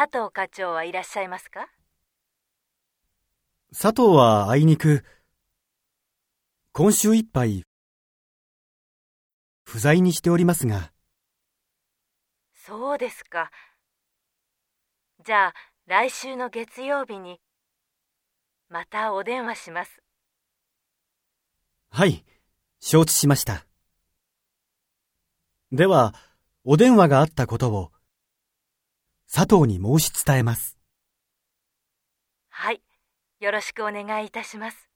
佐藤課長はいらっしゃいますか？佐藤はあいにく、今週いっぱい、不在にしておりますが、そうですか。じゃあ、来週の月曜日に、またお電話します。はい、承知しました。では、お電話があったことを、佐藤に申し伝えます。はい。よろしくお願いいたします。